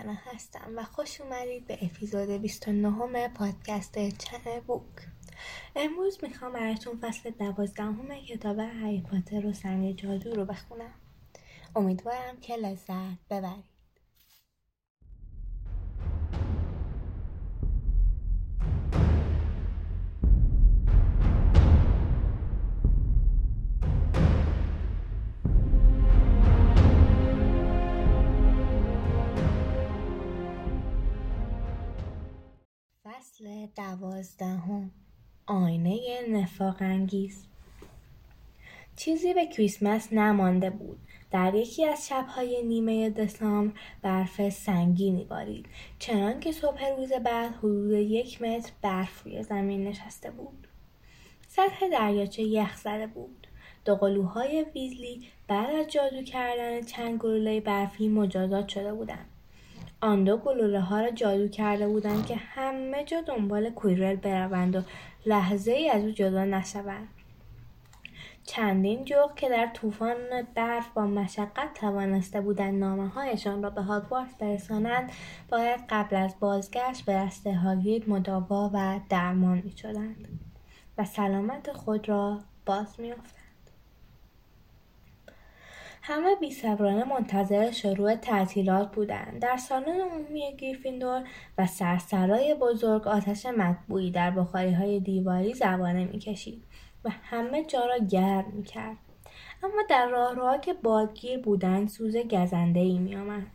مکنا هستم و خوش اومدید به اپیزود 29 پادکست چنه بوک. امروز می‌خوام براتون فصل دوازدهم کتاب هری پاتر و سنگ جادو رو بخونم. امیدوارم که لذت ببرید. دوازدهم. آینه نفاق انگیز. چیزی به کریسمس نمانده بود. در یکی از شبهای نیمه دسامبر برف سنگینی بارید. چنان که صبح روز بعد حدود یک متر برف روی زمین نشسته بود. سطح دریاچه یخ زده بود. دوقلوهای ویزلی بعد از جادو کردن چند گلوله برفی مجازات شده بودند. آن دو گلوله ها را جادو کرده بودند که همه جا دنبال کویرل بروند و لحظه ای از او جدا نشوند. چندین جغ که در طوفان برف با مشقت توانسته بودند نامه هایشان را به هاگوارتس برسانند باید قبل از بازگشت به دست هاگرید مداوا و درمان می شدند و سلامت خود را باز می همه بیصبرانه منتظر شروع تعطیلات بودند در سالن عمومی گریفیندور و سرسرای بزرگ آتش مطبوعی در های دیواری زبانه می‌کشید و همه جا را گرم می‌کرد. اما در راهروها که بادگیر بودند سوز گزنده ای میآمد.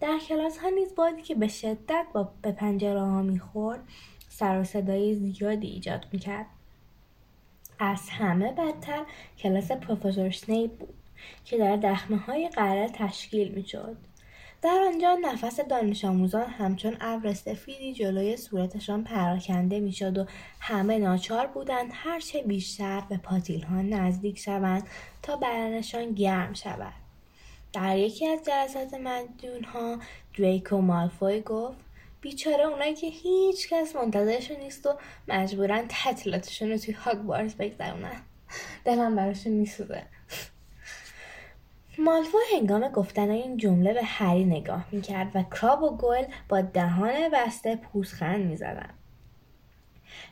در کلاس ها نیز بادی که به شدت با به پنجره ها می‌خورد سر و صدای زیادی ایجاد می‌کرد. از همه بدتر کلاس پروفسور سنیپ بود. که در دخمه های قره تشکیل می شد. در آنجا نفس دانش آموزان همچون ابر سفیدی جلوی صورتشان پراکنده می‌شد و همه ناچار بودند هرچه بیشتر به پاتیل ها نزدیک شوند تا بدنشان گرم شود. در یکی از جلسات مدیون ها دریکو مالفوی گفت بیچاره اونایی که هیچ کس منتظرشون نیست و مجبورن تعطیلاتشون رو توی هاگوارتس بگذرونن. دلم براشون میسوزه. مالفو هنگام گفتن این جمله به هری نگاه می‌کرد و کراب و گل با دهان بسته پوزخند می‌زدند.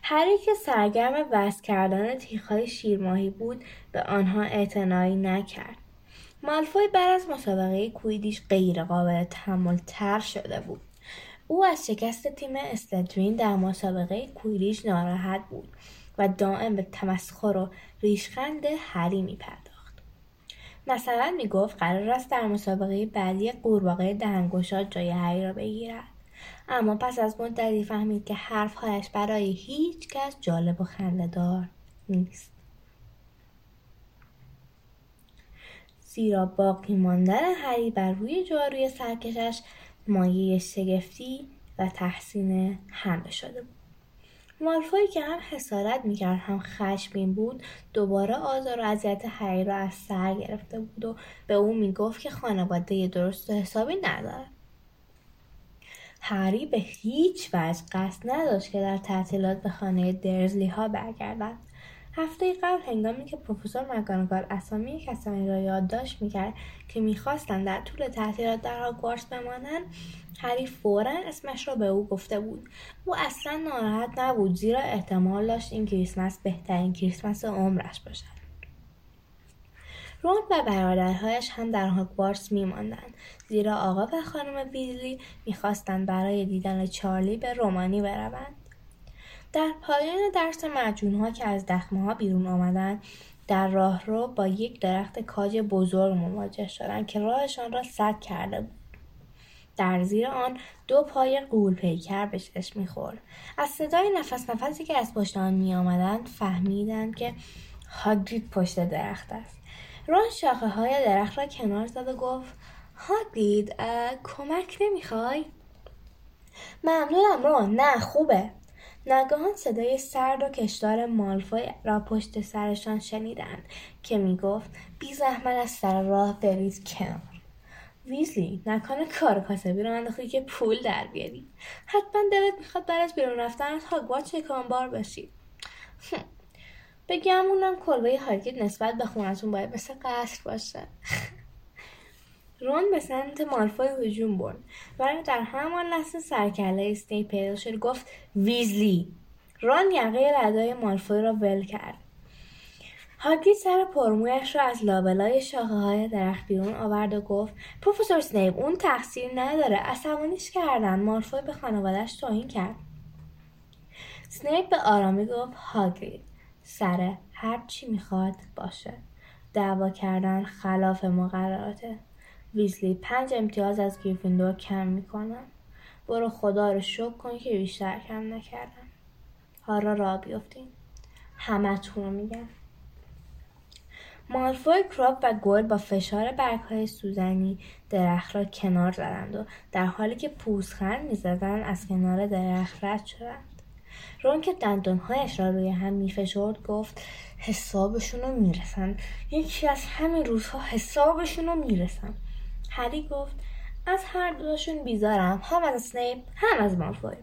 هری که سرگرم وست کردن تیخهای شیرماهی بود به آنها اعتنایی نکرد. مالفوی بعد از مسابقه کویدیش غیر قابل تحمل تر شده بود. او از شکست تیم استدرین در مسابقه کویدیش ناراحت بود و دائم به تمسخر و ریشخند هری میپرد مثلا می‌گفت قرار است در مسابقه بعدی قورباغه دهنگشاد جای هری را بگیرد. اما پس از مدتی فهمید که حرفهایش برای هیچ کس جالب و خندهدار نیست. زیرا باقی ماندن هری بر روی جاروی سرکشش مایه شگفتی و تحسین همه شده بود. مالفوی که هم حسارت می‌کرد هم خشمین بود دوباره آزار و اذیت هری را از سر گرفته بود و به او می‌گفت که خانواده درست و حسابی ندارد. هری به هیچ وجه قصد نداشت که در تعطیلات به خانه درزلی ها برگردد. هفته قبل هنگامی که پروفسور مکانگال اسامی کسانی را یادداشت می‌کرد که می‌خواستند در طول تعطیلات در هاگوارتس بمانند هری فورا اسمش را به او گفته بود. او اصلا ناراحت نبود زیرا احتمال داشت این کریسمس بهترین کریسمس عمرش باشد. رون و برادرهایش هم در هاگوارتس میماندند زیرا آقا و خانم ویزلی می‌خواستند برای دیدن چارلی به رومانی بروند. در پایان درس ها که از دخمه ها بیرون آمدند در راهرو با یک درخت کاج بزرگ مواجه شدند که راهشان را سد کرده بود. در زیر آن دو پای قول پیکر به چشم می‌خورد. از صدای نفس نفسی که از پشت آن میآمدند فهمیدند که هاگرید پشت درخت است. ران شاخه های درخت را کنار زد و گفت هاگرید کمک نمی‌خوای؟ ممنونم ران نه خوبه. ناگهان صدای سرد و کشدار مالفوی را پشت سرشان شنیدند که می‌گفت بی زحمت از سر راه بریز کنار. ویزلی نکنه کار کاسبی رو انداختی که پول در بیاری. حتما دلت می‌خواد برای بیرون رفتن از هاگوارتس بار باشی. به گمونم کلبه هاگرید نسبت به خونتون باید مثل قصر باشه. رون به سمت مالفوی هجوم برد. ولی در همان لحظه سر و کله اسنیپ پیدا شد گفت ویزلی. رون یقه ردای مالفوی را ول کرد. هاگرید سر پرمویش را از لابلای شاخه های درخت بیرون آورد و گفت پروفسور اسنیپ اون تقصیر نداره. عصبانیش کردن. مالفوی به خانوادهش توهین کرد. اسنیپ به آرامی گفت هاگرید سر هر چی می‌خواد باشه. دعوا کردن خلاف مقرراته. ویزلی پنج امتیاز از گریفیندور کم می‌کنم برو خدا رو شکر کن که بیشتر کم نکردم حالا را بیفتین همه رو میگن مالفوی کراپ و گل با فشار های سوزنی درخت را کنار زدند و در حالی که پوزخند می‌زدند از کنار درخت رد شدند. رون که دندانهایش را روی هم میفشرد گفت حسابشون رو می‌رسن. یکی از همین روزها حسابشون رو می‌رسن. هری گفت از هر دوشون بیزارم هم از سنیپ هم از مالفوی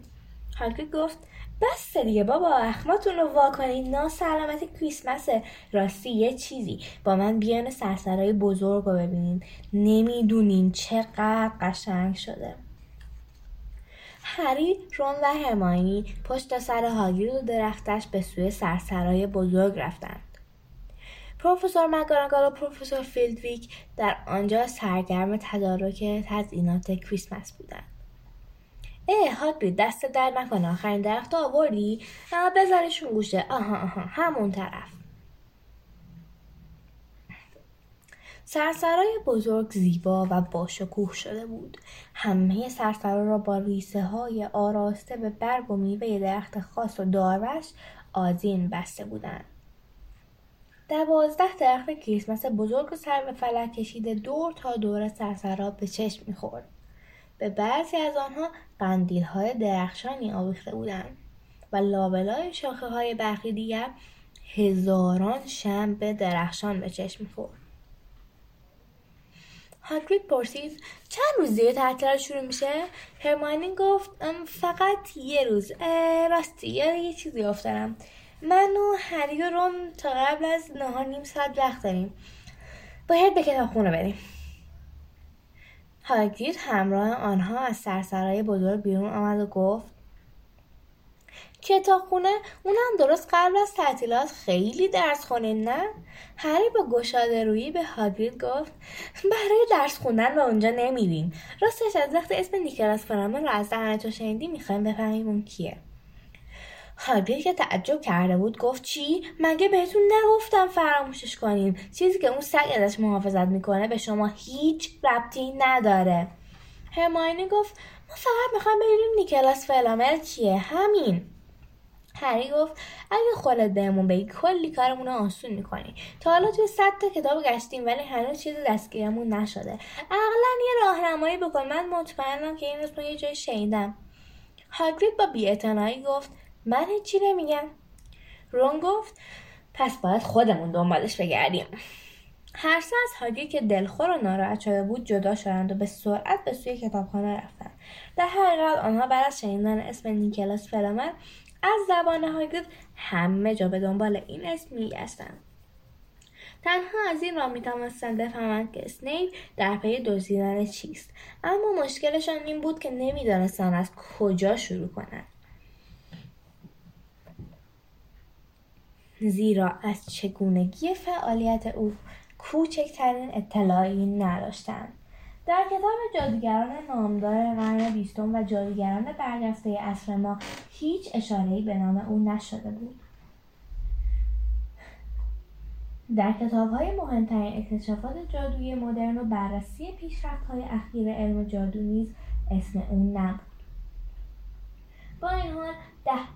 هاگرید گفت بس دیگه بابا اخماتون رو وا کنید ناسلامت کریسمس راستی یه چیزی. با من بیان سرسرای بزرگ رو ببینید نمی‌دونین چقدر قشنگ شده. هری رون و هرماینی پشت سر هاگرید و درختش به سوی سرسرای بزرگ رفتند پروفسور مگانگال و پروفسور فیلدویک در آنجا سرگرم تدارک تزئینات کریسمس بودند. اه هاگرید دست در نکنه. آخرین درخت آوردی؟ بذارشون گوشه. آها آها. همون طرف. سرسرای بزرگ زیبا و باشکوه شده بود. همه سرسرا را با ریسه های آراسته به برگ و میوه درخت خاص و داروش آزین بسته بودند. دوازده درخت کریسمس بزرگ و سر به فلک کشیده دور تا دور سرسرا به چشم می‌خورد. به بعضی از آنها قندیل های درخشانی آویخته بودند و لابلای شاخه های برخی دیگر هزاران شم درخشان به چشم می‌خورد. هاگرید پرسید چند روز دیگه تعطیلات شروع میشه؟ هرماینی گفت فقط یه روز. راستی یه چیزی افتادم من و هری و روم تا قبل از نهار نیم ساعت وقت داریم. باید به کتابخونه بریم. هاگرید همراه آنها از سرسرای بزرگ بیرون آمد و گفت کتابخونه اونم درست قبل از تعطیلات خیلی درس خونین نه؟ هری با گشاده رویی به هاگرید گفت برای درس خوندن به اونجا نمیریم. راستش از وقت اسم نیکلاس فرامن رو از دهن تو شنیدی می‌خوایم بفهمیم اون کیه. هاگرید که تعجب کرده بود گفت چی؟ مگه بهتون نگفتم فراموشش کنین. چیزی که اون سگ ازش محافظت می‌کنه به شما هیچ ربطی نداره. هرماینی گفت ما فقط می‌خوام ببینیم نیکلاس فلامر کیه همین. هری گفت اگه خودت بهمون بگی کلی کارمون رو آسون می‌کنی. تا حالا توی صد تا کتاب گشتیم ولی هنوز چیزی دستگیرمون نشده. اقلا یه راهنمایی بکن. من مطمئنم که این اسم یه جای شنیدم. هاگرید با بیاعتنایی گفت من هیچی نمیگم. رون گفت پس باید خودمون دنبالش بگردیم. هر سه از هاگی که دلخور و ناراحت شده بود جدا شدند و به سرعت به سوی کتابخانه رفتند. در حقیقت آنها بعد از شنیدن اسم نیکلاس فلامر از زبان هاگرید همه جا به دنبال این اسم میگشتند. تنها از این را می‌توانستند بفهمند که اسنیپ در پی دزدیدن چیست. اما مشکلشان این بود که نمی‌دانستند از کجا شروع کنند. زیرا از چگونگی فعالیت او کوچکترین اطلاعی نداشتند. در کتاب جادوگران نامدار قرن بیستم و جادوگران برجسته اصر ما هیچ اشارهای به نام او نشده بود. در کتاب های مهمترین اکتشافات جادویی مدرن و بررسی پیشرفت های اخیر علم جادو نیز اسم او نبود. با این حال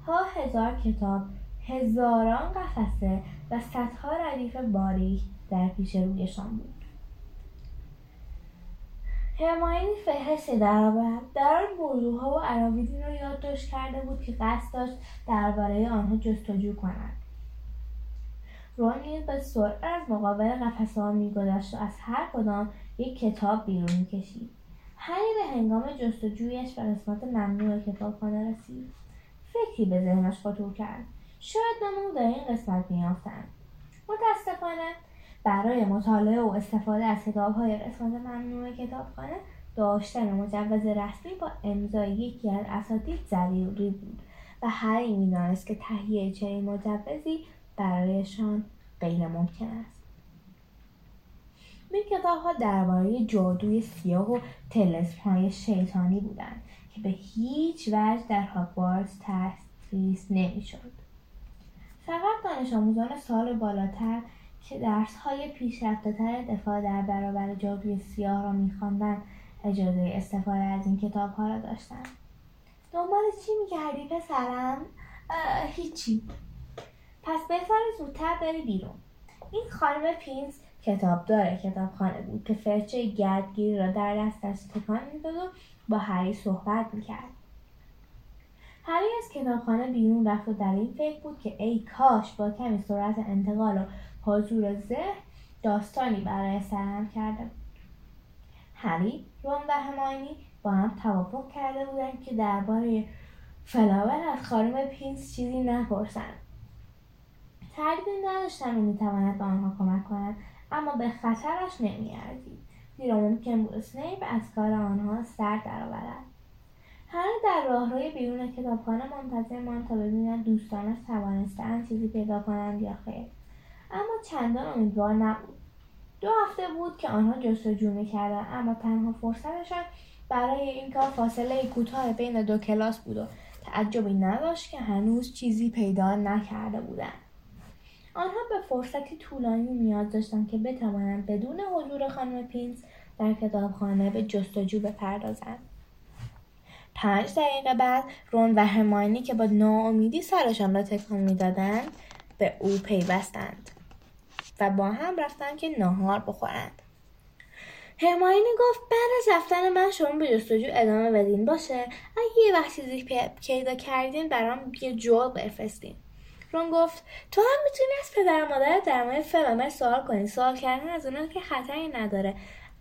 ها هزار کتاب هزاران قفسه و صدها ردیف باریک در پیش رویشان بود. هرماینی فهرستی درآورد. در آن موضوعها و عراویدی را یادداشت کرده بود که قصد داشت درباره آنها جستجو کند. رون نیز به سرعت از مقابل قفسهها میگذشت و از هر کدام یک کتاب بیرون می‌کشید. هری به هنگام جستجویش به قسمت ممنوع کتابخانه رسید. فکری به ذهنش خطور کرد. شاید نام او در این قسمت میافتند متاسفانه برای مطالعه و استفاده از کتاب های قسمت ممنوع کتابخانه داشتن مجوز رسمی با امضای یکی از اساتید ضروری بود و هری می‌دانست که تهیه چنین مجوزی برایشان غیر ممکن است. این کتاب ها درباره جادوی سیاه و تلسم های شیطانی بودند که به هیچ وجه در هاگوارتس تدریس نمی‌شد. فقط دانش آموزان سال بالاتر که درس های پیشرفته تر دفاع در برابر جادوی سیاه را میخواندند اجازه استفاده از این کتاب ها را داشتند. دنبال چی می‌کردی پسرم؟ هیچی. پس بهتر زودتر بری بیرون. این خانم پینز کتابدار کتابخانه بود که فرچه گردگیری را در دستش تکان می‌داد و با هری صحبت می‌کرد. هری از کتابخانه بیرون رفت و در این فکر بود که ای کاش با کمی سرعت انتقال و حضور ذهن داستانی برای سرهم کرده بود. هری رون و هرماینی با هم توافق کرده بودند که درباره فلامل از خانم پینس چیزی نپرسند. تردیدی نداشتند او می‌تواند به آنها کمک کند اما به خطرش نمیارزید زیرا ممکن بود اسنیپ از کار آنها سر درآورد. هری در راهروی بیرون کتابخانه منتظر ماند تا ببیند دوستانش توانستهاند چیزی پیدا کنند یا خیر. اما چندان امیدوار نبود. دو هفته بود که آنها جستجو می‌کردند اما تنها فرصتشان برای این کار فاصله کوتاه بین دو کلاس بود و تعجبی نداشت که هنوز چیزی پیدا نکرده بودند. آنها به فرصتی طولانی نیاز داشتند که بتوانند بدون حضور خانم پینز در کتابخانه به جستجو بپردازند. پنج دقیقه بعد رون و هماینی که با ناامیدی سرشان را تکان می‌دادند به او پیوستند و با هم رفتن که ناهار بخورند. هماینی گفت بعد از رفتن من شما به جستجو ادامه بدین باشه؟ اگه یه وقت چیزی پیدا کردین برام یه جواب بفرستین. رون گفت تو هم می‌تونی از پدر مادر در مورد فلامر سوال کنی. سوال کردن از اونها که خطری نداره.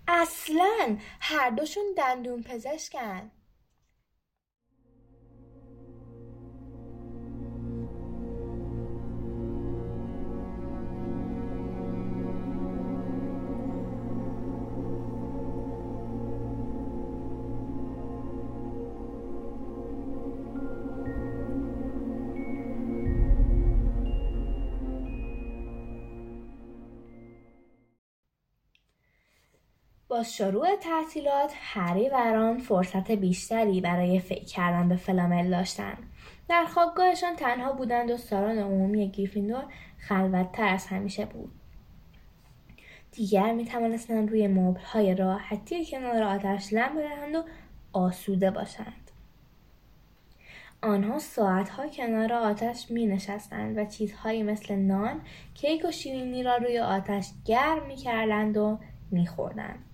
اصلا هر دوشون دندون پزشکن. شروع تعطیلات هری و ران فرصت بیشتری برای فکر کردن به فلامل داشتند در خوابگاهشان تنها بودند و سالن عمومی گریفیندور خلوتتر از همیشه بود. دیگر می توانستند روی مبل های راحتی کنار آتش لم بدهند و آسوده باشند. آنها ساعتها کنار آتش می نشستند و چیزهایی مثل نان، کیک و شیرینی را روی آتش گرم می کردند و می خوردند.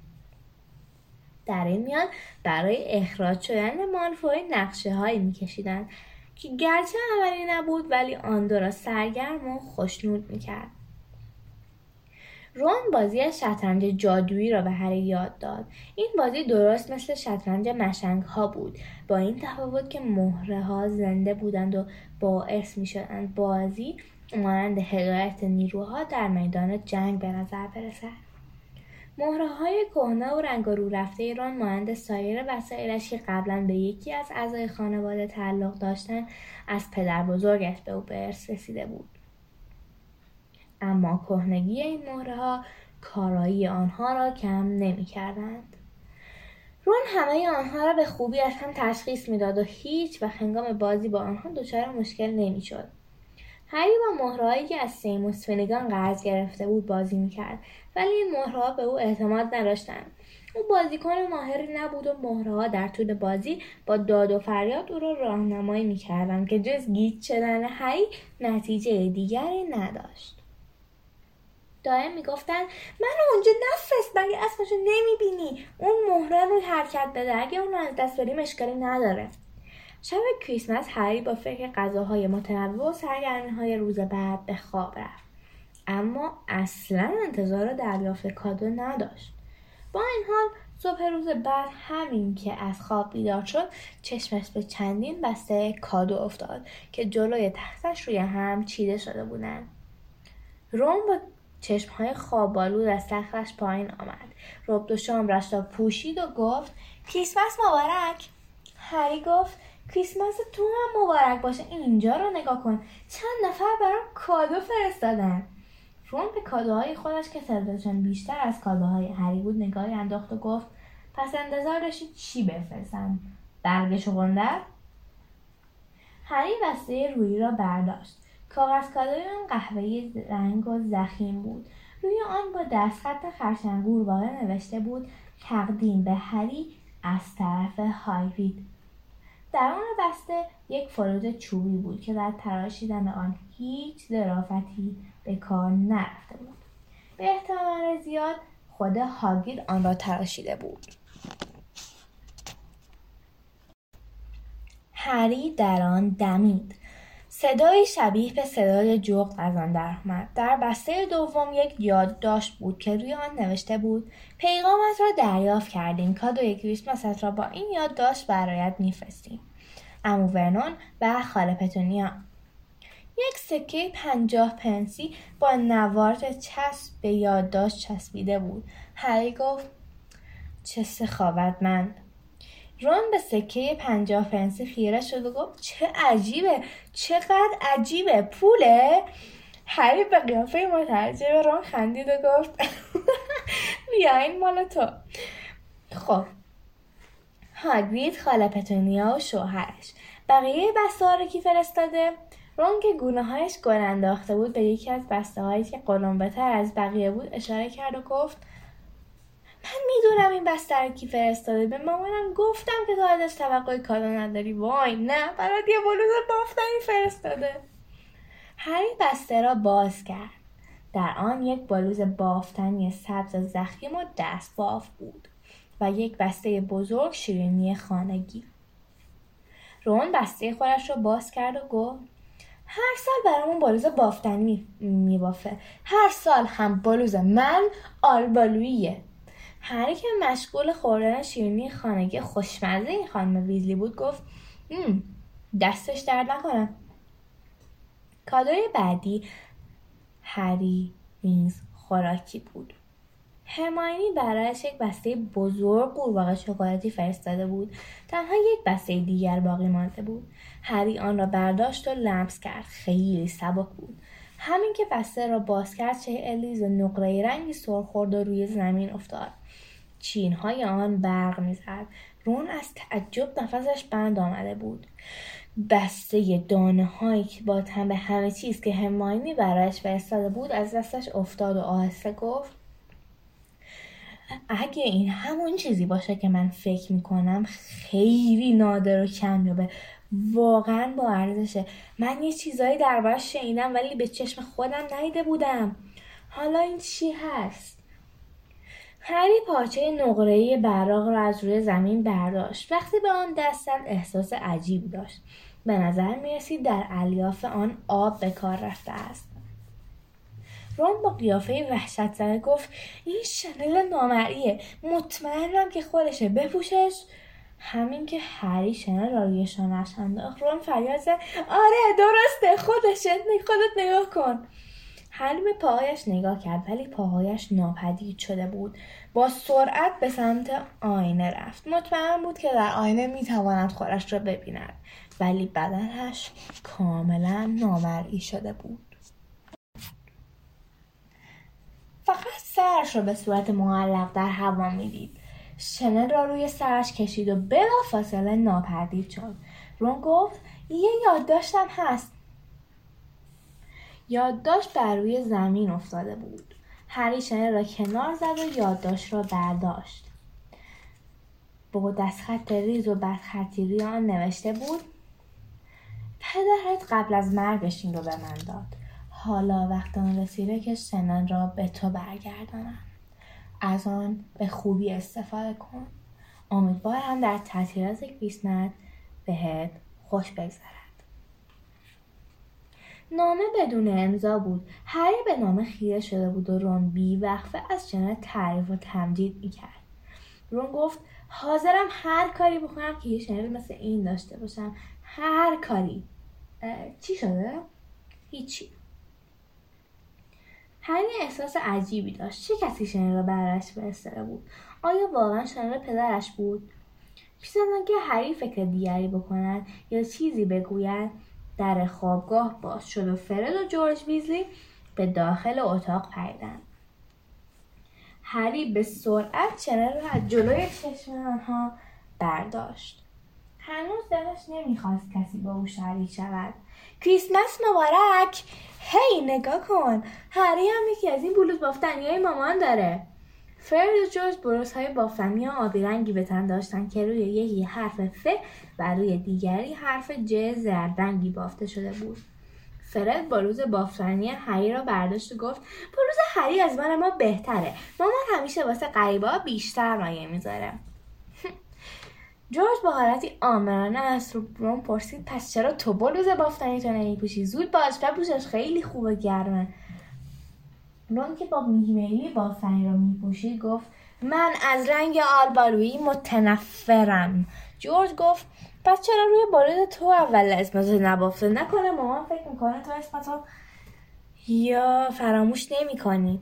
در این میان برای اخراج شدن مالفوی نقشه هایی میکشیدند که گرچه عملی نبود ولی آن دو را سرگرم و خوشنود می‌کرد. رون بازی شطرنج جادویی را به هری یاد داد. این بازی درست مثل شطرنج مشنگ ها بود. با این تفاوت که مهره ها زنده بودند و باعث می شدند بازی مانند هدایت نیروها در میدان جنگ به نظر برسد. مهره های کهنه و رنگ رو رفته ایران مانند سایر وسایلش که قبلا به یکی از اعضای خانواده تعلق داشتن از پدر بزرگش به او به رسیده بود اما کهنگی این مهره ها کارایی آنها را کم نمی کردند. رون همه آنها را به خوبی از هم تشخیص می‌داد و هیچ و هنگام بازی با آنها دچار مشکل نمی‌شد هری با مهرهایی که از سیموس فنگان قرض گرفته بود بازی می‌کرد ولی این مهرهها به او اعتماد نداشتند. او بازیکن ماهری نبود و مهرهها در طول بازی با داد و فریاد او را راهنمایی می‌کردند که جز گیت شدن هری نتیجه دیگری نداشت. دائم می‌گفتند من اونجا نفرست مگه اسمشو نمی‌بینی؟ اون مهره رو حرکت بده اگه اون از دست بریم اشکالی نداره. شب کریسمس هری با فکر غذاهای متنوع و سرگرمی روز بعد به خواب رفت. اما اصلا انتظار دریافت کادو نداشت. با این حال صبح روز بعد همین که از خواب بیدار شد چشمش به چندین بسته کادو افتاد که جلوی تختش روی هم چیده شده بودند. روم با چشمهای خوابالود از سخرش پایین آمد. ربد و شامرش را پوشید و گفت کریسمس مبارک. هری گفت کریسمس تو هم مبارک باشه. اینجا رو نگاه کن. چند نفر برام کادو فرستادن. رون به کادوهای خودش که تعدادشان بیشتر از کادوهای هری بود نگاهی انداخت و گفت پس انتظار داشتید چی بفرستم؟ برگ شغندر هری بسته روی را برداشت. کاغذ کادوی آن قهوه‌ای رنگ و زخیم بود. روی آن با دستخط خرچنگور واقع نوشته بود تقدیم به هری از طرف هایرید. در آن بسته یک فرود چوبی بود که در تراشیدن آن هیچ ظرافتی به کار نرفته بود. به احتمال زیاد خود هاگید آن را تراشیده بود. هری در آن دمید. صدایی شبیه به صدای جغد از آن درآمد در بسته دوم یک یادداشت بود که روی آن نوشته بود پیغامت را دریافت کردیم. کادوی کریسمست را با این یادداشت برایت میفرستیم. امو ورنون و خاله پتونیا. یک سکه پنجاه پنسی با نوارت چسب به یادداشت چسبیده بود. هری گفت چه سخاوتمند. رون به سکه پنجاه پنسی خیره شد و گفت چه عجیبه چقدر عجیبه پوله؟ هری به قیافه متعجب رون خندید و گفت بیا این مال تو. خب. هاگرید خاله پتونیا و شوهرش. بقیه بسته رو کی فرستاده؟ رون که گونه هایش گل انداخته بود به یکی از بسته هایی که قلمبه از بقیه بود اشاره کرد و گفت من می‌دونم این بسته رو کی فرستاده. به مامانم گفتم که تو ازش توقع کادو نداری. وای نه برات یه بلوز بافتنی فرستاده. هری بسته را باز کرد. در آن یک بلوز بافتنی سبز زخیم و دست باف بود و یک بسته بزرگ شیرینی خانگی. رون بسته خودش را باز کرد و گفت هر سال برامون بلوز بافتنی میبافه. هر سال هم بلوز من آلبالویه هری که مشغول خوردن شیرینی خانگی خوشمزه این خانم ویزلی بود گفت دستش درد نکنه. کادوی بعدی هری نیز خوراکی بود. هماینی برایش یک بسته بزرگ قورباغه شکلاتی فرستاده بود. تنها یک بسته دیگر باقی مانده بود. هری آن را برداشت و لمس کرد. خیلی سبک بود. همین که بسته را باز کرد چه الیز نقره رنگی سرخ خورد و روی زمین افتاد. چینهای آن برق می‌زد. رون از تعجب نفسش بند آمده بود. بسته دانه هایی که با به همه چیز که هماینی برایش فرستاده بود از دستش افتاد و آهسته گفت اگه این همون چیزی باشه که من فکر می‌کنم خیلی نادر و کمیابه. واقعا با ارزشه. من یه چیزایی دربارش شنیدم ولی به چشم خودم ندیده بودم. حالا این چی هست؟ هری پارچه نقره‌ای براق را از روی زمین برداشت. وقتی به آن دست احساس عجیب داشت به نظر می‌رسید در الیاف آن آب به کار رفته است. رون با قیافه وحشت زده گفت این شنل نامریه مطمئنم که خودشه. بپوشش. همین که هری شنل را روی شانش انداخت. رون فریاد زد آره درسته. خودشه. خودت نگاه کن. به پاهایش نگاه کرد ولی پاهایش ناپدید شده بود. با سرعت به سمت آینه رفت. مطمئن بود که در آینه می‌تواند خودش را ببیند ولی بدنش کاملا نامرئی شده بود. فقط سرش را به صورت معلق در هوا می‌دید. شنل را روی سرش کشید و بلا فاصله ناپدید شد. رون گفت یه یادداشتم هست. یادداشت بر روی زمین افتاده بود. هری شنل را کنار زد و یادداشت را برداشت. با دستخط ریز و بدخطی روی آن نوشته بود پدرت قبل از مرگش این رو به من داد. حالا وقت آن رسیده که سنن را به تو برگردانم. از آن به خوبی استفاده کن. امیدوارم در تعطیلات کریسمس بهت خوش بگذرد نامه بدون امضا بود. هری به نامه خیره شده بود و رون بی وقفه از جنت تعریف و تمجید می‌کرد. رون گفت حاضرم هر کاری بکنم که یه شنل مثل این داشته باشم. هر کاری. چی شده؟ هیچی. هری احساس عجیبی داشت. چه کسی شنل را برش فرستاده بود؟ آیا واقعا شنل پدرش بود؟ پیش از آنکه هری فکر دیگری بکند یا چیزی بگوید؟ در خوابگاه باز شد و فرد و جورج ویزلی به داخل اتاق پریدند. هری به سرعت چنل را از جلوی چشم آنها برداشت. هنوز دلش نمی‌خواست کسی با او شریک شود. کریسمس مبارک! هی نگاه کن! هری هم یکی از این بلوز بافتنی های مامان داره. فرد و جورج بروس های بافتنی آبی رنگی به تن داشتن که روی یکی حرف ف و روی دیگری حرف ج زردنگی بافته شده بود. فرد بلوز بافتنی هری را برداشت و گفت بلوز هری از من ما بهتره. مامان همیشه واسه غریبا بیشتر مایه می‌ذاره. جورج با حالتی آمرانه از روم پرسید پس چرا تو بلوز بافتنی تو نمیپوشی؟ زود باش بپوشش خیلی خوبه گرمه. رون که با بافتنی رو میپوشید گفت من از رنگ آلبالویی متنفرم. جورج گفت پس چرا روی بلوز تو اول اسمت نبافته؟ نکنه مامان فکر می‌کنه تو اسمتو یا فراموش نمی‌کنی.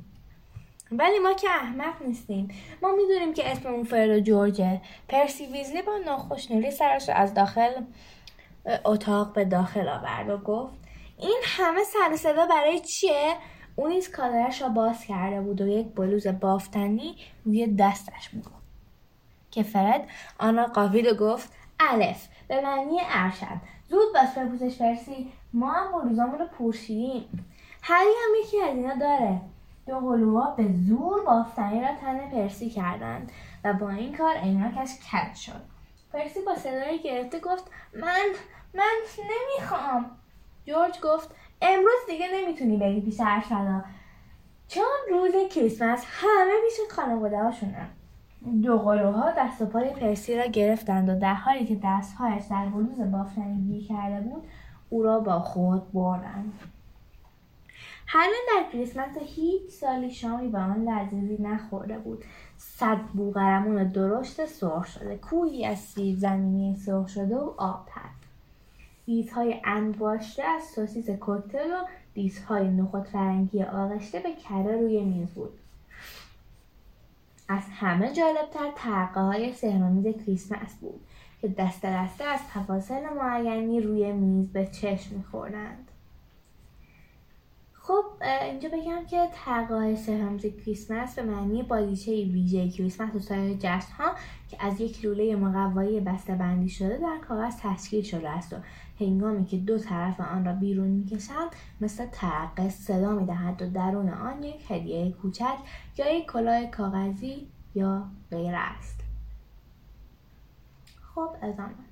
ولی ما که احمق نیستیم. ما می‌دونیم که اسم اون فرد جورجه. پرسی ویزلی با ناخشنودی سرش رو از داخل اتاق به داخل آورد و گفت این همه سر صدا برای چیه؟ اون نیز کالرش را باز کرده بود و یک بلوز بافتنی روی دستش بود. که فرد آن را قاپید و گفت الف به معنی ارشد. زود باش بپوزش پرسی ما هم بلوزامون رو پوشیدیم هری هم یکی از اینا داره. دو هلوها به زور بافتنی را تن پرسی کردند و با این کار عینکش کج شد. پرسی با صدایی گرفته گفت من من نمی‌خوام. جورج گفت امروز دیگه نمی‌تونی بری پیش ارشدا. چون روز کریسمس همه پیش خانواده هاشونن دو قلوها دست و پای پرسی را گرفتند و در حالی که دستهایش در بلوز بافتنی گیر کرده بود او را با خود بردند. هنوز در کریسمس هیچ سالی شامی به آن لذیذی نخورده بود. صد بوغرمون درشت سرخ شده. کوهی از سیب زمینی سرخ شده و آب. دیزهای انباشته از سوسیس کوکتل و دیزهای نخود فرنگی آغشته به کره روی میز بود. از همه جالبتر ترقه های سهرامیز کریسمس بود که دست دسته از تفاصل معینی روی میز به چشم میخوردند. خب اینجا بگم که تقای سهرمز کریسمس به معنی بازیچه ویژه کریسمس و سایر جشن ها که از یک لوله مقوایی بسته بندی شده در کاغذ تشکیل شده است و هنگامی که دو طرف آن را بیرون می‌کشند مثل ترقه صدا می‌دهد و درون آن یک هدیه کوچک یا یک کلاه کاغذی یا غیره است. خب ادامهش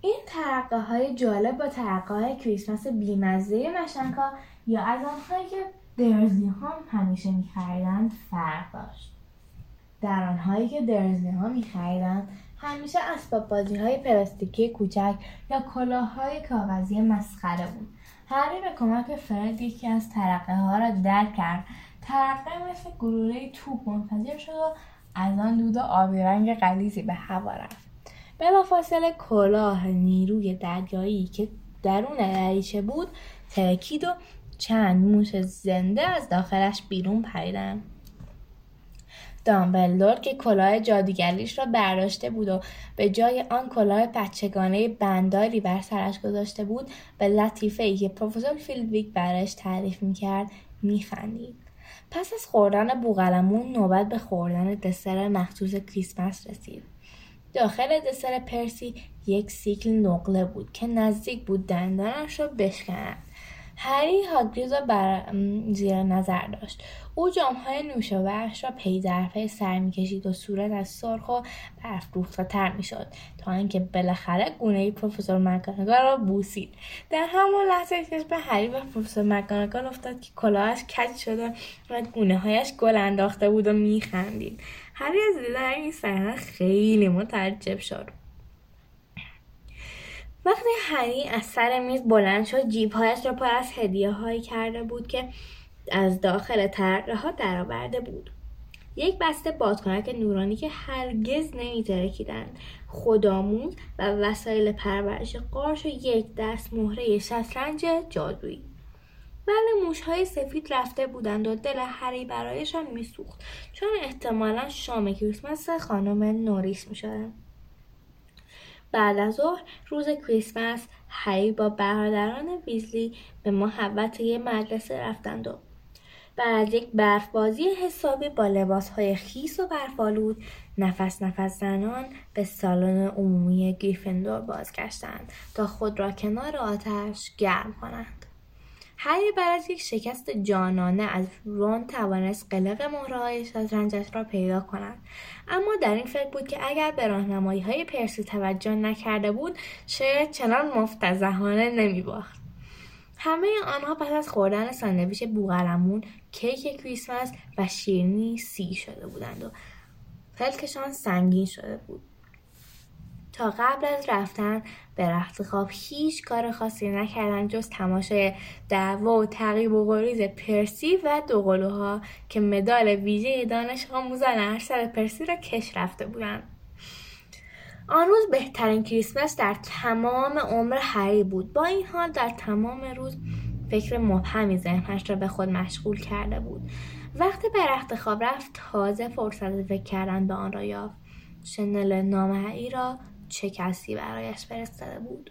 این ترقه های جالب با ترقه های کریسمس بیمزه مشنکا یا از آنهایی که درزی هم همیشه میخریدند فرق داشت. در آنهایی که درزی ها میخریدند همیشه اسباب بازی های پلاستیکی کوچک یا کلاه های کاغذی مسخره بود. هری به کمک فرد یکی از ترقه ها را درک کرد. ترقه مثل گلوله توپ منفجر شد و از آن دود آبی رنگ غلیظی به هوا رفت. بلافاصله کلاه نیروی دریایی که درون دریچه بود ترکید و چند موش زنده از داخلش بیرون پریدن. دامبلدور که کلاه جادوگریش را برداشته بود و به جای آن کلاه بچگانه بندداری بر سرش گذاشته بود به لطیفه ای که پروفسور فلیت‌ویک برایش تعریف می‌کرد میخندید. پس از خوردن بوقلمون نوبت به خوردن دسر مخصوص کریسمس رسید. داخل دسر پرسی یک سیکل نقله بود که نزدیک بود دندانش را بشکند. هری هاگریز را بر زیر نظر داشت. او جامهای نوش و را پی در پی سر می‌کشید و صورت از سرخ و تر می‌شد تا اینکه بالاخره گونه پروفسور مکانگال را بوسید. در همان لحظه به هری و پروفسور مکانگال افتاد که کلاهش کج شده و گونه هایش گل انداخته بود و میخندید. هری از دیدن این صحنه خیلی متعجب شد. وقتی هری از سر میز بلند شد جیبهایش را پر از هدیه هایی کرده بود که از داخل تره ها درآورده بود. یک بسته بادکنک نورانی که هرگز نمیترکیدند. خودآموز و وسایل پرورش قارش و یک دست مهره شطرنج جادویی. ولی موشهای سفید رفته بودند و دل هری برایشان میسوخت. چون احتمالا شام کریسمس خانم نوریس می‌شدند. بعد از ظهر روز کریسمس هری با برادران ویزلی به محبت یه مدرسه رفتند و بعد یک برفبازی حسابی با لباسهای خیس و برفالود نفس نفس زنان به سالن عمومی گریفندور بازگشتند تا خود را کنار آتش گرم کنند. هری بعد از یک شکست جانانه از رون توانست قلق مهرههای شطرنجش را پیدا کند. اما در این فکر بود که اگر به راهنمایی های پرسی توجه نکرده بود شاید چنان مفتزهانه نمیباخت. همه آنها پس از خوردن ساندویچ بوغلمون کیک کریسمس و شیرینی سی شده بودند و پلکشان سنگین شده بود. تا قبل از رفتن به رخت خواب هیچ کار خاصی نکردن جز تماشای دعوا و تعقیب و غریز پرسی و دوقلوها که مدال ویژه دانش آموزان ارشد پرسی را کش رفته بودند. آن روز بهترین کریسمس در تمام عمر هری بود. با این حال در تمام روز فکر مبهمی ذهنش را به خود مشغول کرده بود. وقتی به رخت خواب رفت تازه فرصت فکر کردن به آن را یافت. شنل نامعی را چه کسی برایش فرستاده بود؟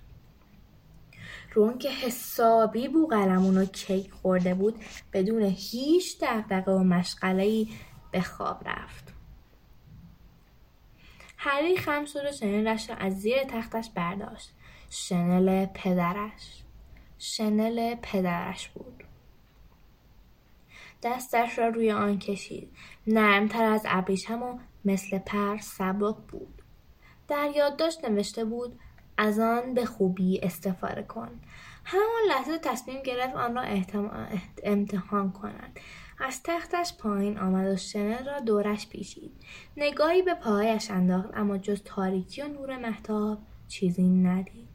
رون که حسابی بو قلمون و کیک خورده بود بدون هیچ دقدقه و مشغله به خواب رفت. هری خم شد و شنلش را از زیر تختش برداشت. شنل پدرش. شنل پدرش بود. دستش را روی آن کشید. نرمتر از ابریشم و مثل پر سبک بود. در یادداشت نوشته بود از آن به خوبی استفاده کن. همان لحظه تصمیم گرفت آن را امتحان کند. از تختش پایین آمد و شنل را دورش پیچید. نگاهی به پاهایش انداخت اما جز تاریکی و نور محتاب چیزی ندید.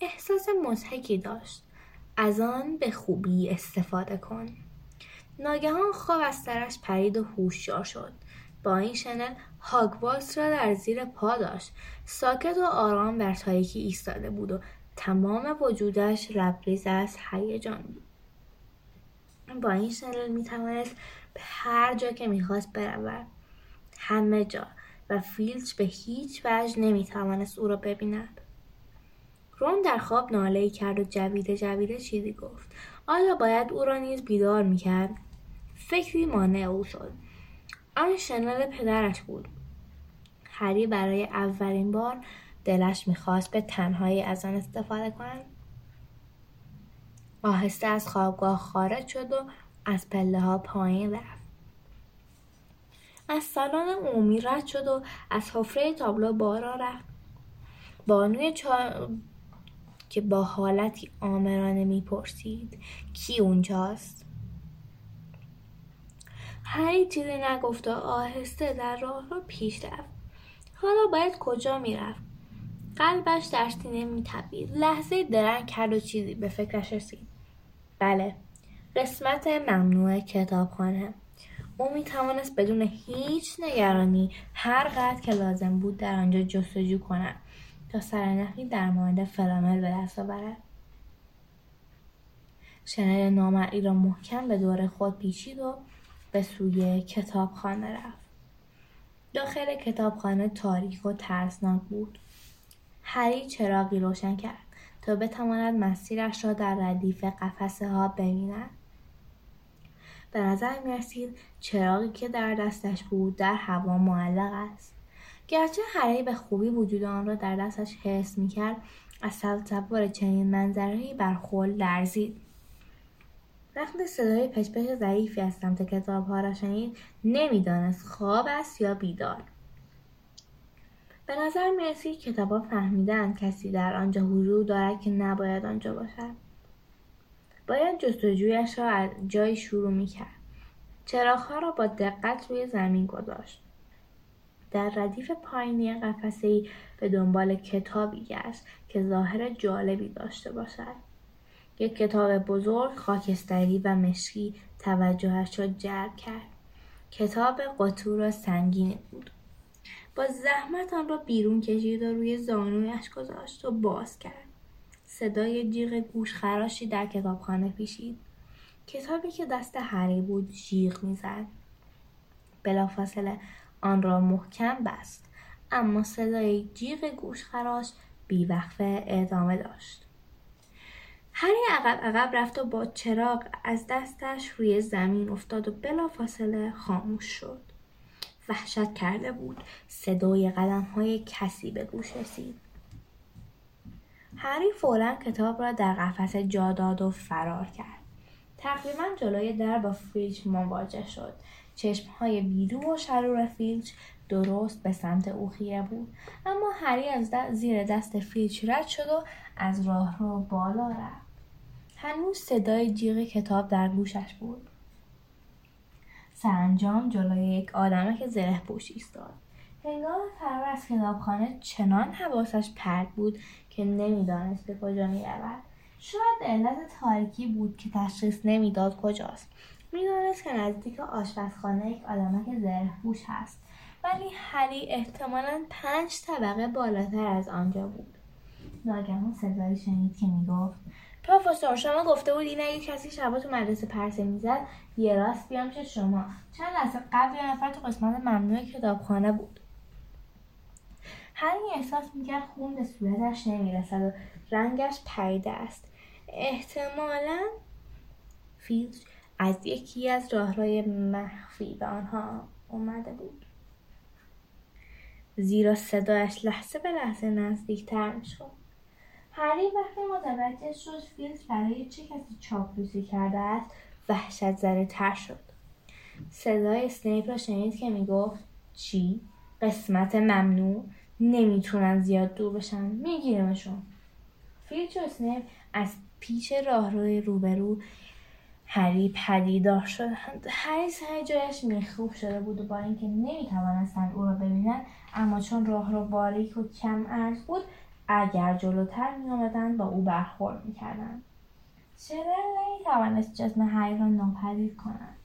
احساس مضحکی داشت. از آن به خوبی استفاده کن. ناگهان خواب از سرش پرید و هوشیار شد. با این شنل هاگوارتس را در زیر پا داشت. ساکت و آرام بر تاریکی ایستاده بود و تمام وجودش لبریز از هیجان بود. با این شنل می‌توانست به هر جا که می‌خواست برود. همه جا و فیلچ به هیچ وجه نمی‌توانست او را ببیند. رون در خواب ناله کرد و جویده جویده چیزی گفت. آیا باید او را نیز بیدار می‌کرد؟ فکری مانع او شد. آن شنل پدرش بود؟ هری برای اولین بار دلش می‌خواست به تنهایی از آن استفاده کند. آهسته از خوابگاه خارج شد و از پله ها پایین رفت. از سالن عمومی رد شد و از حفره تابلو بارا رفت. بانوی چا... که با حالتی آمرانه می‌پرسید کی اونجاست؟ هری چیزی نگفت و آهسته در راه رو پیش رفت. حالا باید کجا می‌رفت؟ قلبش در سینه میتپید. لحظه درنگ کرد و چیزی به فکرش رسید. بله قسمت ممنوع کتابخانه. او می توانست بدون هیچ نگرانی هر قدر که لازم بود در آنجا جستجو کند تا سرنخی در مورد فلامل به دست آورد. شنل نامرئی را محکم به دور خود پیچید و به سوی کتابخانه رفت. داخل کتابخانه تاریک و ترسناک بود. هری چراغی روشن کرد تا بتواند مسیرش را در ردیف قفسه ها ببیند. به نظر می‌رسید چراغی که در دستش بود در هوا معلق است. گرچه هری به خوبی وجود آن را در دستش حس می‌کرد از تصور چنین منظرهای بر خل لرزید. وقتی صدای پچپچ ضعیفی از سمت کتابها را شنید نمی‌دانست خواب است یا بیدار. به نظر می‌رسید کتابها فهمیدن کسی در آنجا حضور دارد که نباید آنجا باشد. باید جستجویش را از جایی شروع می‌کرد. چراغها را با دقت روی زمین گذاشت. در ردیف پایینی قفسهای به دنبال کتابی گشت که ظاهر جالبی داشته باشد. یک کتاب بزرگ خاکستری و مشکی توجهش را جلب کرد. کتاب قطور و سنگینی بود. با زحمت آن را بیرون کشید و روی زانویش گذاشت و باز کرد. صدای جیغ گوش خراشی در کتابخانه پیشید کتابی که دست هری بود جیغ می‌زد. بلافاصله آن را محکم بست اما صدای جیغ گوشخراش بیوقفه ادامه داشت. هری عقب عقب رفت و با چراغ از دستش روی زمین افتاد و بلافاصله خاموش شد. وحشت کرده بود. صدای قدم های کسی به گوش رسید. هری فورا کتاب را در قفس جا داد و فرار کرد. تقریبا جلوی در با فیلچ مواجه شد. چشمهای بیرو و شرور فیلچ درست به سمت او خیره بود. اما هری از زیر دست فیلچ رد شد و از راه رو بالا رفت. هنوز صدای جیغ کتاب در گوشش بود. سرانجام جلوی یک آدمه که زره پوش ایستاد. هنگام فرار از کتابخانه چنان حواسش پرت بود که نمی‌دانست به کجا می‌رود. شاید علت تاریکی بود که تشخیص نمی‌داد کجاست. می‌دانست که نزدیک آشپزخانه یک آدمک زرهپوش هست ولی هری احتمالا پنج طبقه بالاتر از آنجا بود. ناگهان صدایی شنید که می‌گفت پروفسور شما گفته بودین اگه کسی شبا تو مدرسه پرسه می‌زد یه راست بیام چه شما. چند لحظه قبل یه نفر تو قسمت ممنوع کتابخانه بود. هری احساس می‌کرد خون به صورتش نمی‌رسد و رنگش پریده است. احتمالا فیلچ از یکی از راههای مخفی به آنها اومده بود. زیرا صدایش لحظه به لحظه نزدیکتر می‌شد. هری وقتی متوجه شد فیلچ برای چه کسی چاپلوسی کرده است وحشت زده تر شد. صدای اسنیپ را شنید که می‌گفت چی؟ قسمت ممنوع؟ نمی‌تونن زیاد دور بشن؟ میگیرمشون. فیلچ و اسنیپ از پیچ راهروی روبروی هری پدیدار شدند. هری سر جایش میخکوب شده بود و با اینکه نمی‌توانستند او را ببینند اما چون راهرو باریک و کم عرض بود اگر جلوتر میآمدند با او برخورد می‌کردند شرر نمی‌توانست جسم هری را ناپدید کند؟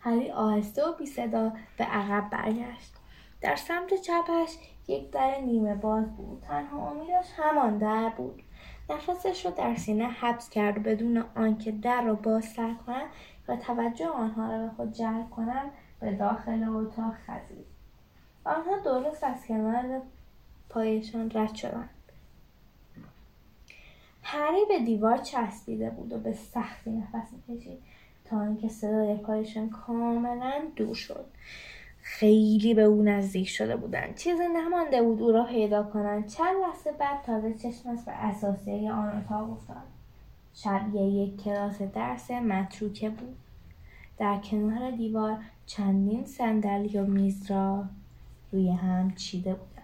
هری آهسته و بی صدا به عقب برگشت. در سمت چپش یک در نیمه باز بود. تنها امیدش همان در بود. نفسش را در سینه حبس کرد بدون آنکه در را باز سر کند و توجه آنها را به خود جلب کنند به داخل اتاق خزید. آنها درست از کنار پایشان رد شدند. هری به دیوار چسبیده بود و به سختی نفس می‌کشید تا اینکه صدای پایشان کاملا دور شد. خیلی به او نزدیک شده بودند. چیزی نمانده بود او را پیدا کنند. چند لحظه بعد تازه چشمش به اساسیه آن اتاق افتاد. شبیه یک کلاس درس متروکه بود. در کنار دیوار چندین صندلی و میز را روی هم چیده بودند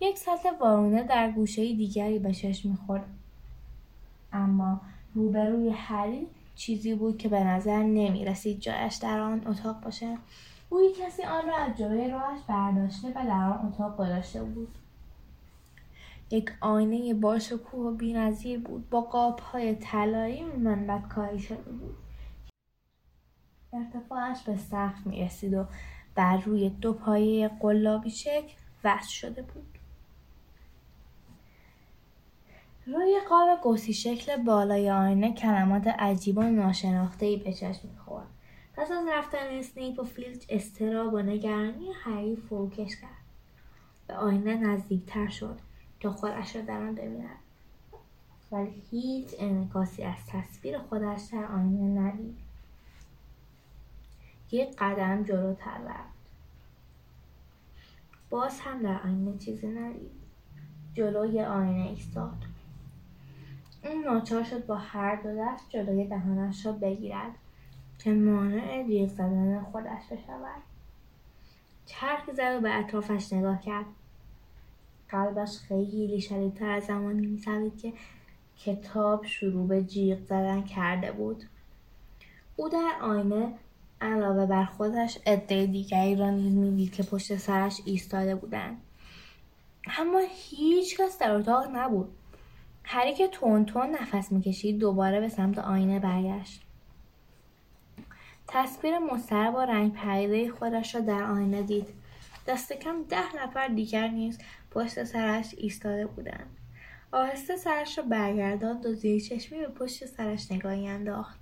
یک سطل وارونه در گوشه دیگری به چشم می‌خورد. اما روبروی هری چیزی بود که به نظر نمی رسید جایش در آن اتاق باشه. گویی کسی آن را از جلوی راهش برداشته و در آن اتاق گذاشته بود. یک آینه با شکوه و بینظیر بود. با قابهای طلایی منبت کاری شده بود. ارتفاعش به سقف می رسید و بر روی دو پایه قلابی شکل وصل شده بود. روی قاب گوسی شکل بالای آینه کلمات عجیب و ناشناختهای به چشم می‌خورد. پس از رفتن اسنیپ و فیلچ استراب و نگرانی هری فروکش کرد. به آینه نزدیکتر شد. تا خودش را در آن ببیند. ولی هیچ انعکاسی از تصویر خودش در آینه ندید. یک قدم جلوتر رفت. باز هم در آینه چیزی ندید. جلوی آینه ایستاد. اون ناچار شد با هر دو دست جلوی دهانش را بگیرد که مانع جیغ زدن خودش بشود. چرخ زد و به اطرافش نگاه کرد. قلبش خیلی شدیدتر از زمانی می‌زدید که کتاب شروع به جیغ زدن کرده بود. او در آینه علاوه بر خودش عده دیگری را نیز می‌دید که پشت سرش ایستاده بودند. اما هیچ کس در اتاق نبود. هری که تون تون نفس می‌کشید دوباره به سمت آینه برگشت. تصویر مضطرب و رنگ پریده خودش را در آینه دید. دست کم ده نفر دیگر نیز پشت سرش ایستاده بودند. آهسته سرش را برگرداند و زیر چشمی به پشت سرش نگاهی انداخت.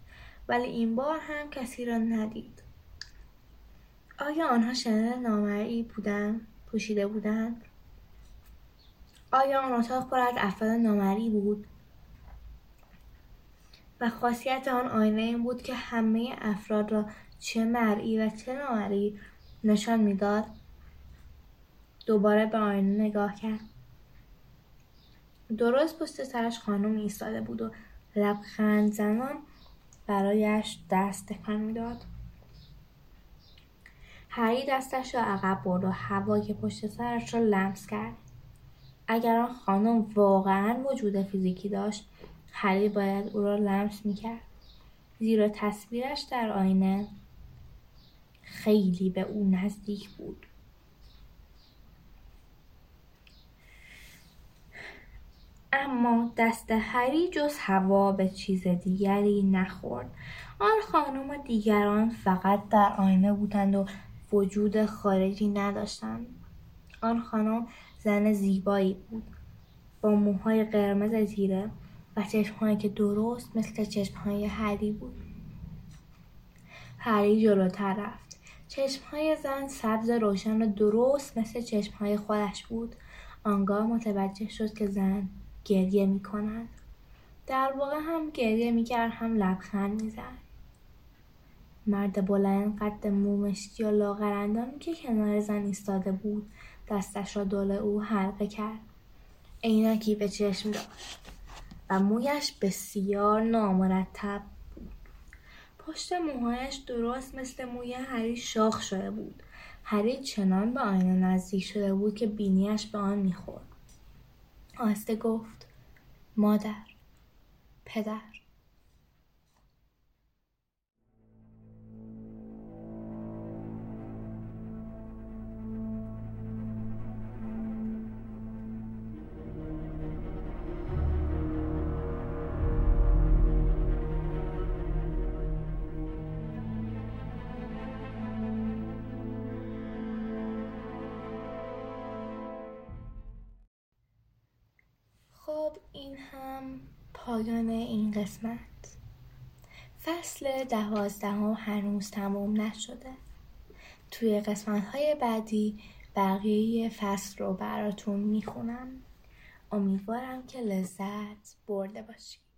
ولی این بار هم کسی را ندید. آیا آنها شنل نامرئی بودند؟ پوشیده بودند؟ آیا آن اتاق پر از افراد نامرئی بود؟ و خاصیت آن آینه این بود که همه افراد را چه مرئی و چه نامرئی نشان می‌داد؟ دوباره به آینه نگاه کرد. درست پشت سرش خانم ایستاده بود و لبخند زنان برایش دست تکان می‌داد. هری دستش را عقب برد و هوای پشت سرش را لمس کرد. اگر آن خانم واقعا وجود فیزیکی داشت هری باید او را لمس می‌کرد. زیرا تصویرش در آینه خیلی به او نزدیک بود. اما دست هری جز هوا به چیز دیگری نخورد. آن خانم و دیگران فقط در آینه بودند و وجود خارجی نداشتند. آن خانم زن زیبایی بود با موهای قرمز تیره و چشمهایی که درست مثل چشمهای هری بود هری جلوتر رفت چشمهای زن سبز روشن و درست مثل چشمهای خودش بود آنگاه متوجه شد که زن گریه می کند. در واقع هم گریه می کرد هم لبخند می زد. مرد بلند قد مومشکی و لاغرندانی که کنار زن ایستاده بود دستش را دور او حلقه کرد. عینکی به چشم داشت و مویش بسیار نامرتب بود. پشت موهایش درست مثل موی هری شاخ شده بود. هری چنان به آینه نزدیک شده بود که بینیش به آن می‌خورد. آسته گفت مادر پدر. هم پایان این قسمت. فصل دوازدهم هنوز تموم نشده. توی قسمت های بعدی بقیه فصل رو براتون می‌خونم. امیدوارم که لذت برده باشید.